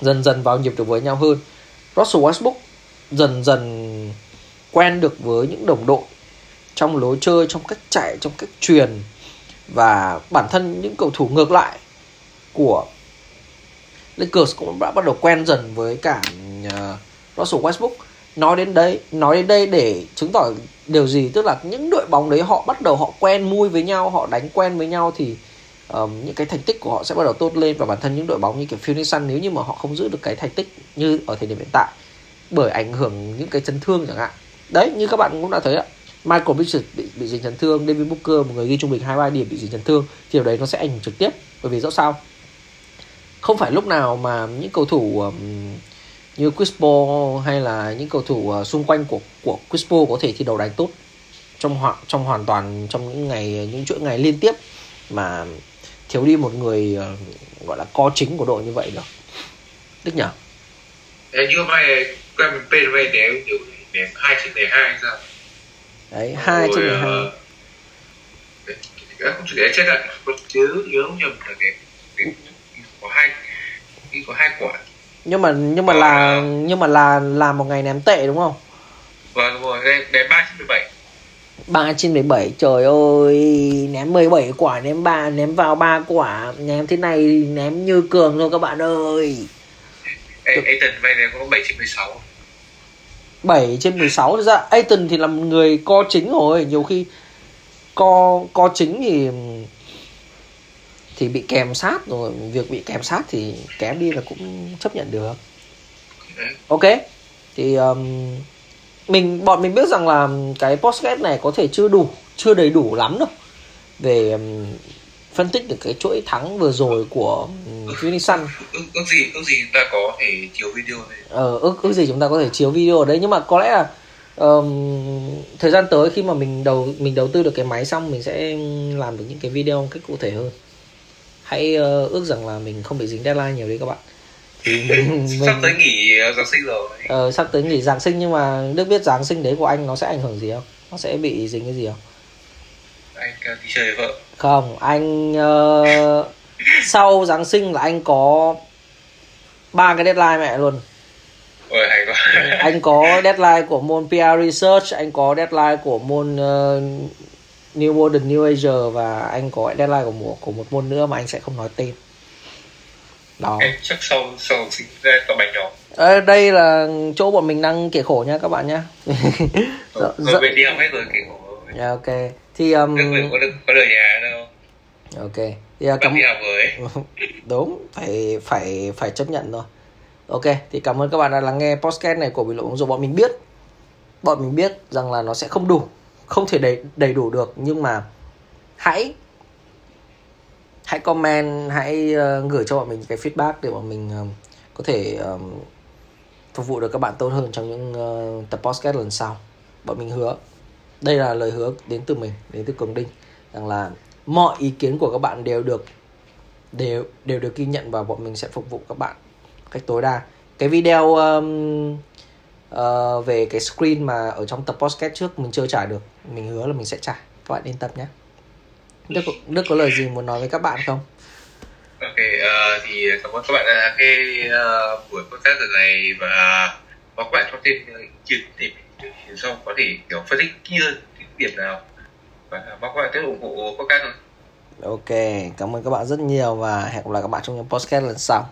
[SPEAKER 1] dần dần vào nhịp được với nhau hơn. Russell Westbrook dần dần quen được với những đồng đội trong lối chơi, trong cách chạy, trong cách truyền. Và bản thân những cầu thủ ngược lại của Lakers cũng đã bắt đầu quen dần với cả ờ, Russell Westbrook nói đến đây nói đến đây để chứng tỏ điều gì? Tức là những đội bóng đấy họ bắt đầu họ quen mui với nhau họ đánh quen với nhau thì um, những cái thành tích của họ sẽ bắt đầu tốt lên. Và bản thân những đội bóng như kiểu Phoenix Sun nếu như mà họ không giữ được cái thành tích như ở thời điểm hiện tại bởi ảnh hưởng những cái chấn thương chẳng hạn. Đấy như các bạn cũng đã thấy ạ Michael Bridges bị bị dính chấn thương, David Booker một người ghi trung bình 23 điểm bị dính chấn thương thì điều đấy nó sẽ ảnh hưởng trực tiếp. Bởi vì rõ sao? Không phải lúc nào mà những cầu thủ um, như Chris Paul hay là những cầu thủ uh, xung quanh của của Chris Paul có thể thi đấu đánh tốt trong hoàn trong hoàn toàn trong những ngày những chuỗi ngày liên tiếp mà thiếu đi một người uh, gọi là co chính của đội như vậy được Đức nhỉ?
[SPEAKER 2] Đấy, như hôm nay Clement PSV nếu hai trên mười hai sao?
[SPEAKER 1] Đấy, hai trên mười hai.
[SPEAKER 2] Không chỉ để chết ạ, chứ nhớ không nhầm là cái có hai có hai quả
[SPEAKER 1] nhưng mà nhưng mà là nhưng mà là là một ngày ném tệ đúng không?
[SPEAKER 2] Vâng rồi. Đây ném ba trên bảy.
[SPEAKER 1] Ba trên mười bảy trời ơi ném 17 quả ném ba ném vào ba quả. Ném thế này ném như cường thôi các bạn ơi.
[SPEAKER 2] Aiton vậy này có 7 trên 16
[SPEAKER 1] 7 trên 16 thực ra Aiton thì là một người co chính rồi. Nhiều khi co co chính thì thì bị kèm sát rồi việc bị kèm sát thì kém đi là cũng chấp nhận được. Ok. Thì um, mình bọn mình biết rằng là cái podcast này có thể chưa đủ chưa đầy đủ lắm đâu. Về um, phân tích được cái chuỗi thắng vừa rồi của um, Phoenix Sun
[SPEAKER 2] ước, ước gì ước gì chúng ta có thể chiếu video này
[SPEAKER 1] ờ ước ước gì chúng ta có thể chiếu video ở đấy nhưng mà có lẽ là um, thời gian tới khi mà mình đầu mình đầu tư được cái máy xong mình sẽ làm được những cái video cách cụ thể hơn hãy uh, ước rằng là mình không bị dính deadline nhiều đấy các bạn.
[SPEAKER 2] Thì mình, sắp tới nghỉ giáng sinh rồi.
[SPEAKER 1] Ờ, sắp tới nghỉ giáng sinh nhưng mà đức biết giáng sinh đấy của anh nó sẽ ảnh hưởng gì không? Nó sẽ bị dính cái gì không?
[SPEAKER 2] Anh uh, đi chơi với vợ.
[SPEAKER 1] Không anh uh, sau giáng sinh là anh có ba cái deadline mẹ luôn.
[SPEAKER 2] Ôi, hay quá.
[SPEAKER 1] anh có deadline của môn PR Research anh có deadline của môn uh, New Modern New Asia và anh có deadline của một của một môn nữa mà anh sẽ không nói tên.
[SPEAKER 2] Đó. Em chắc sau sau sinh ra tao bánh nhỏ.
[SPEAKER 1] À, đây là chỗ bọn mình đang kể khổ nha các bạn nhá.
[SPEAKER 2] Rồi, rồi về đi học hết rồi kể khổ rồi.
[SPEAKER 1] Yeah, ok. Thì um...
[SPEAKER 2] được, có được có được nhà đâu.
[SPEAKER 1] Ok. Thì uh, cảm
[SPEAKER 2] đi học rồi
[SPEAKER 1] đúng phải phải phải chấp nhận thôi. Ok thì cảm ơn các bạn đã lắng nghe podcast này của bình luận rồi bọn mình biết bọn mình biết rằng là nó sẽ không đủ không thể đầy đầy đủ được nhưng mà hãy hãy comment hãy uh, gửi cho bọn mình cái feedback để bọn mình uh, có thể uh, phục vụ được các bạn tốt hơn trong những uh, tập podcast lần sau. Bọn mình hứa. Đây là lời hứa đến từ mình đến từ cường đinh rằng là mọi ý kiến của các bạn đều được đều đều được ghi nhận và bọn mình sẽ phục vụ các bạn cách tối đa. Cái video um, uh, về cái screen mà ở trong tập podcast trước mình chưa trả được mình hứa là mình sẽ trả các bạn yên tâm nhé Đức Đức có lời gì muốn nói với các bạn không?
[SPEAKER 2] Ok uh, thì cảm ơn các bạn đã nghe uh, buổi podcast lần này và và các bạn cho thêm kiến tìm hiểu sau có thể hiểu phân tích kỹ hơn những điểm nào và mong các bạn tiếp ủng hộ podcast rồi.
[SPEAKER 1] Ok, cảm ơn các bạn rất nhiều và hẹn gặp lại các bạn trong những podcast lần sau.